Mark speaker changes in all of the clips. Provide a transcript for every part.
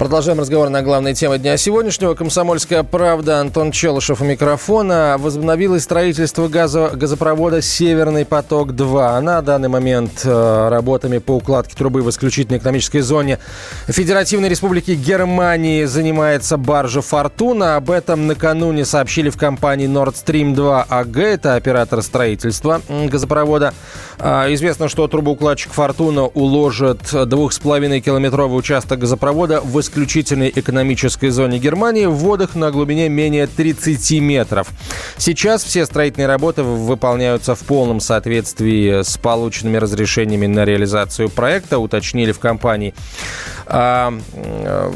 Speaker 1: Продолжаем разговор на главной теме дня сегодняшнего. Комсомольская правда. Антон Челышев у микрофона. Возобновилось строительство газо газопровода «Северный поток-2». На данный момент э, работами по укладке трубы в исключительной экономической зоне Федеративной Республики Германии занимается баржа «Фортуна». Об этом накануне сообщили в компании Nord Stream 2 АГ. Это оператор строительства газопровода. Э, известно, что трубоукладчик «Фортуна» уложит 2,5-километровый участок газопровода в исключительной экономической зоне Германии в водах на глубине менее 30 метров. Сейчас все строительные работы выполняются в полном соответствии с полученными разрешениями на реализацию проекта, уточнили в компании. А, э,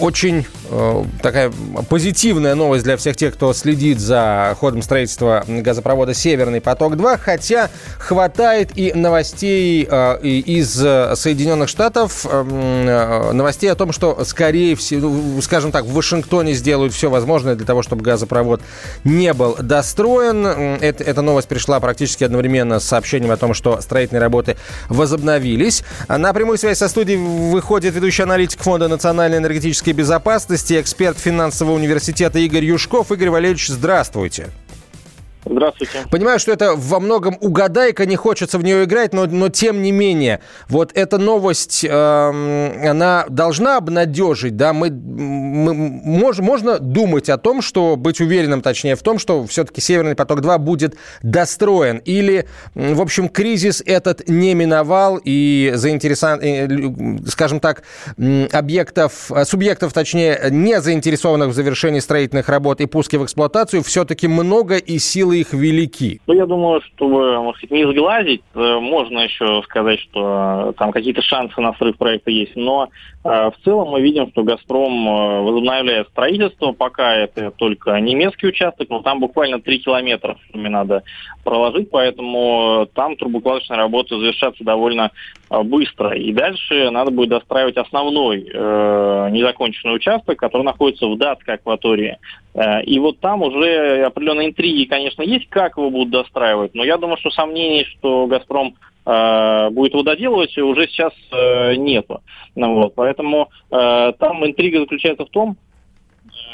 Speaker 1: очень э, такая позитивная новость для всех тех, кто следит за ходом строительства газопровода «Северный поток-2», хотя хватает и новостей э, из Соединенных Штатов, новостей о том, что скорее всего, ну, скажем так, в Вашингтоне сделают все возможное для того, чтобы газопровод не был достроен. Это, эта новость пришла практически одновременно с сообщением о том, что строительные работы возобновились. На прямую связь со студией выходит ведущий аналитик Фонда национальной энергетической безопасности, эксперт финансового университета Игорь Юшков. Игорь Валерьевич, здравствуйте.
Speaker 2: Здравствуйте.
Speaker 1: Понимаю, что это во многом угадайка, не хочется в нее играть, но, но тем не менее, вот эта новость, э, она должна обнадежить, да, мы, мы мож, можно думать о том, что, быть уверенным, точнее, в том, что все-таки Северный поток-2 будет достроен, или, в общем, кризис этот не миновал, и заинтересан, скажем так, объектов, субъектов, точнее, не заинтересованных в завершении строительных работ и пуске в эксплуатацию все-таки много, и сил силы их велики?
Speaker 2: Ну, я думаю, чтобы, может не сглазить, э, можно еще сказать, что э, там какие-то шансы на срыв проекта есть. Но э, в целом мы видим, что «Газпром» возобновляет строительство. Пока это только немецкий участок, но там буквально 3 километра мне надо проложить, поэтому там трубокладочные работы завершатся довольно быстро. И дальше надо будет достраивать основной э, незаконченный участок, который находится в датской акватории. Э, и вот там уже определенные интриги, конечно, есть, как его будут достраивать, но я думаю, что сомнений, что «Газпром» э, будет его доделывать, уже сейчас э, нету. Ну, вот, поэтому там интрига заключается в том, Э,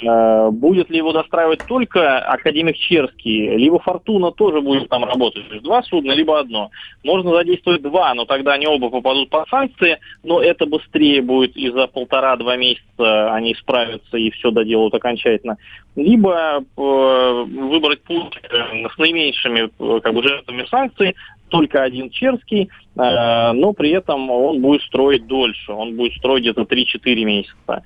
Speaker 2: будет ли его достраивать только академик Черский, либо Фортуна тоже будет там работать. То есть два судна, либо одно. Можно задействовать два, но тогда они оба попадут под санкции, но это быстрее будет и за полтора-два месяца они справятся и все доделают окончательно. Либо э, выбрать путь э, с наименьшими э, как бы, жертвами санкций, только один Черский, э, но при этом он будет строить дольше, он будет строить где-то 3-4 месяца,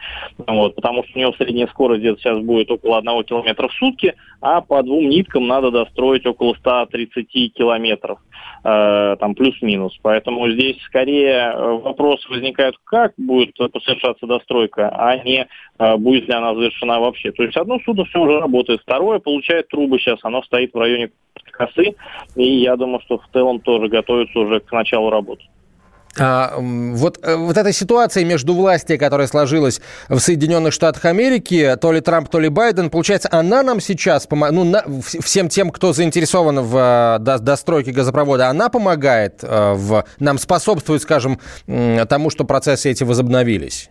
Speaker 2: вот, потому что у него средняя скорость где-то сейчас будет около 1 километра в сутки, а по двум ниткам надо достроить около 130 километров, там плюс-минус. Поэтому здесь скорее э, вопрос возникает, как будет совершаться достройка, а не будет ли она завершена вообще. То есть одно судно все уже работает, второе получает трубы сейчас, оно стоит в районе косы, и я думаю, что в целом тоже готовится уже к началу работы.
Speaker 1: А, вот, э, вот эта ситуация между властью, которая сложилась в Соединенных Штатах Америки, то ли Трамп, то ли Байден, получается, она нам сейчас, ну, на, всем тем, кто заинтересован в э, до, достройке газопровода, она помогает, э, в, нам способствует, скажем, тому, что процессы эти возобновились?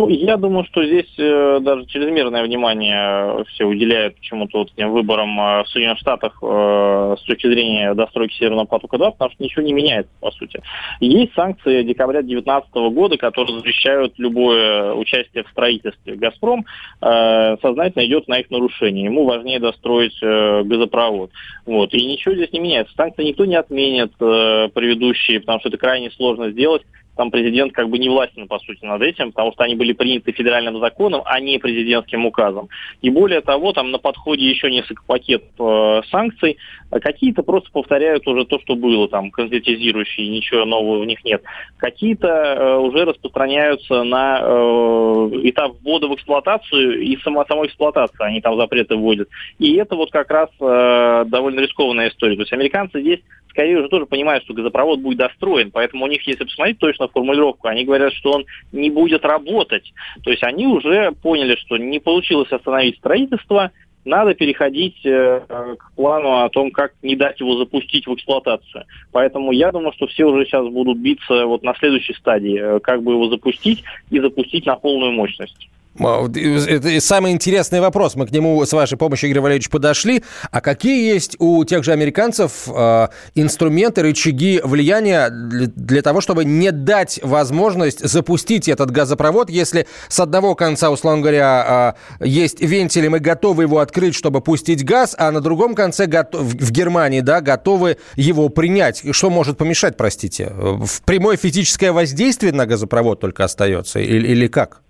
Speaker 2: Ну, я думаю, что здесь э, даже чрезмерное внимание все уделяют почему-то вот этим выборам э, в Соединенных Штатах э, с точки зрения достройки Северного потока-2, потому что ничего не меняется, по сути. Есть санкции декабря 2019 года, которые запрещают любое участие в строительстве. «Газпром» э, сознательно идет на их нарушение. Ему важнее достроить э, газопровод. Вот. И ничего здесь не меняется. Санкции никто не отменит, э, предыдущие, потому что это крайне сложно сделать там президент как бы не властен, по сути, над этим, потому что они были приняты федеральным законом, а не президентским указом. И более того, там на подходе еще несколько пакетов э, санкций, какие-то просто повторяют уже то, что было, там, конкретизирующие, ничего нового в них нет. Какие-то э, уже распространяются на э, этап ввода в эксплуатацию и сама, самой эксплуатации, они там запреты вводят. И это вот как раз э, довольно рискованная история. То есть американцы здесь скорее уже тоже понимают, что газопровод будет достроен, поэтому у них, если посмотреть точно формулировку, они говорят, что он не будет работать. То есть они уже поняли, что не получилось остановить строительство, надо переходить э, к плану о том, как не дать его запустить в эксплуатацию. Поэтому я думаю, что все уже сейчас будут биться вот на следующей стадии, э, как бы его запустить и запустить на полную мощность.
Speaker 1: А, это самый интересный вопрос. Мы к нему с вашей помощью, Игорь Валерьевич, подошли. А какие есть у тех же американцев э, инструменты, рычаги влияния для, того, чтобы не дать возможность запустить этот газопровод, если с одного конца, условно говоря, э, есть вентили, мы готовы его открыть, чтобы пустить газ, а на другом конце в Германии да, готовы его принять? Что может помешать, простите? В прямое физическое воздействие на газопровод только остается или, или как?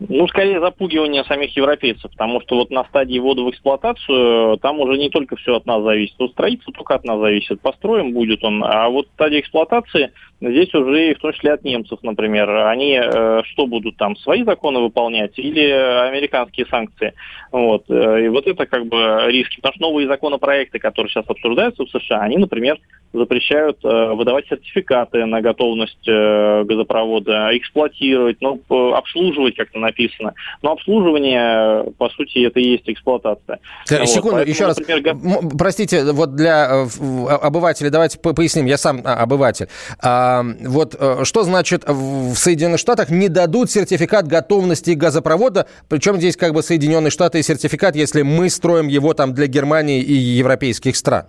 Speaker 2: Ну, скорее запугивание самих европейцев, потому что вот на стадии ввода в эксплуатацию там уже не только все от нас зависит. У строительства только от нас зависит. Построим будет он. А вот стадия эксплуатации здесь уже в том числе от немцев, например. Они э, что будут там, свои законы выполнять или американские санкции? Вот. Э, и вот это как бы риски. Потому что новые законопроекты, которые сейчас обсуждаются в США, они, например, запрещают э, выдавать сертификаты на готовность э, газопровода, эксплуатировать, ну, обслуживать, как-то написано. Но обслуживание, по сути, это и есть эксплуатация.
Speaker 1: Вот. Секунду, Поэтому, еще например, раз. Простите, вот для э, обывателей, давайте поясним, я сам а, обыватель. А, вот что значит в Соединенных Штатах не дадут сертификат готовности газопровода, причем здесь как бы Соединенные Штаты и сертификат, если мы строим его там для Германии и европейских стран?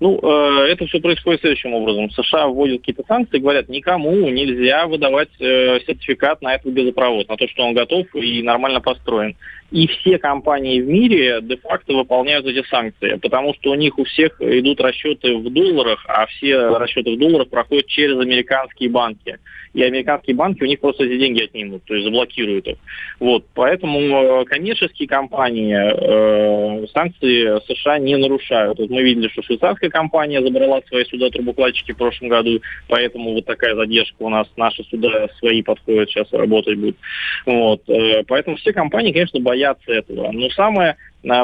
Speaker 2: Ну, э, это все происходит следующим образом. США вводят какие-то санкции, говорят, никому нельзя выдавать э, сертификат на этот газопровод, на то, что он готов и нормально построен. И все компании в мире де-факто выполняют эти санкции, потому что у них у всех идут расчеты в долларах, а все расчеты в долларах проходят через американские банки. И американские банки у них просто эти деньги отнимут, то есть заблокируют их. Вот, поэтому э, коммерческие компании э, санкции США не нарушают. Вот мы видели, что швейцарская компания забрала свои суда трубокладчики в прошлом году, поэтому вот такая задержка у нас, наши суда свои подходят, сейчас работать будут. Вот, э, поэтому все компании, конечно, боятся боятся этого. Но самая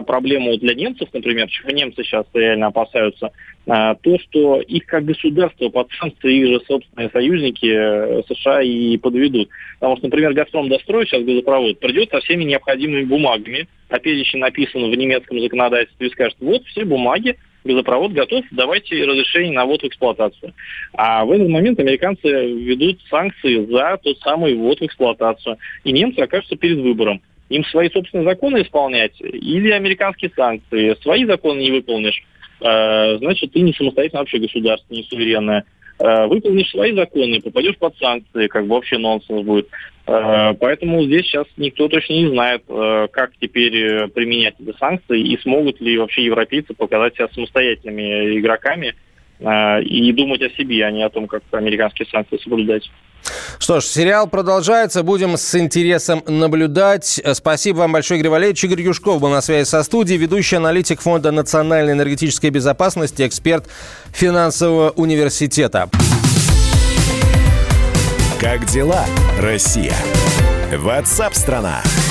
Speaker 2: проблема для немцев, например, чего немцы сейчас реально опасаются, а, то, что их как государство под санкции их же собственные союзники э, США и подведут. Потому что, например, «Газпром» достроит сейчас газопровод, придет со всеми необходимыми бумагами, а перечень написан в немецком законодательстве, и скажет, вот все бумаги, газопровод готов, давайте разрешение на ввод в эксплуатацию. А в этот момент американцы ведут санкции за тот самый ввод в эксплуатацию. И немцы окажутся перед выбором – им свои собственные законы исполнять или американские санкции. Свои законы не выполнишь, э, значит, ты не самостоятельно вообще государство, не суверенное. Э, выполнишь свои законы, попадешь под санкции, как бы вообще нонсенс будет. Э, поэтому здесь сейчас никто точно не знает, как теперь применять эти санкции и смогут ли вообще европейцы показать себя самостоятельными игроками и думать о себе, а не о том, как американские санкции соблюдать.
Speaker 1: Что ж, сериал продолжается. Будем с интересом наблюдать. Спасибо вам большое, Игорь Валерьевич. Игорь Юшков был на связи со студией, ведущий аналитик Фонда национальной энергетической безопасности, эксперт финансового университета.
Speaker 3: Как дела, Россия? Ватсап-страна! страна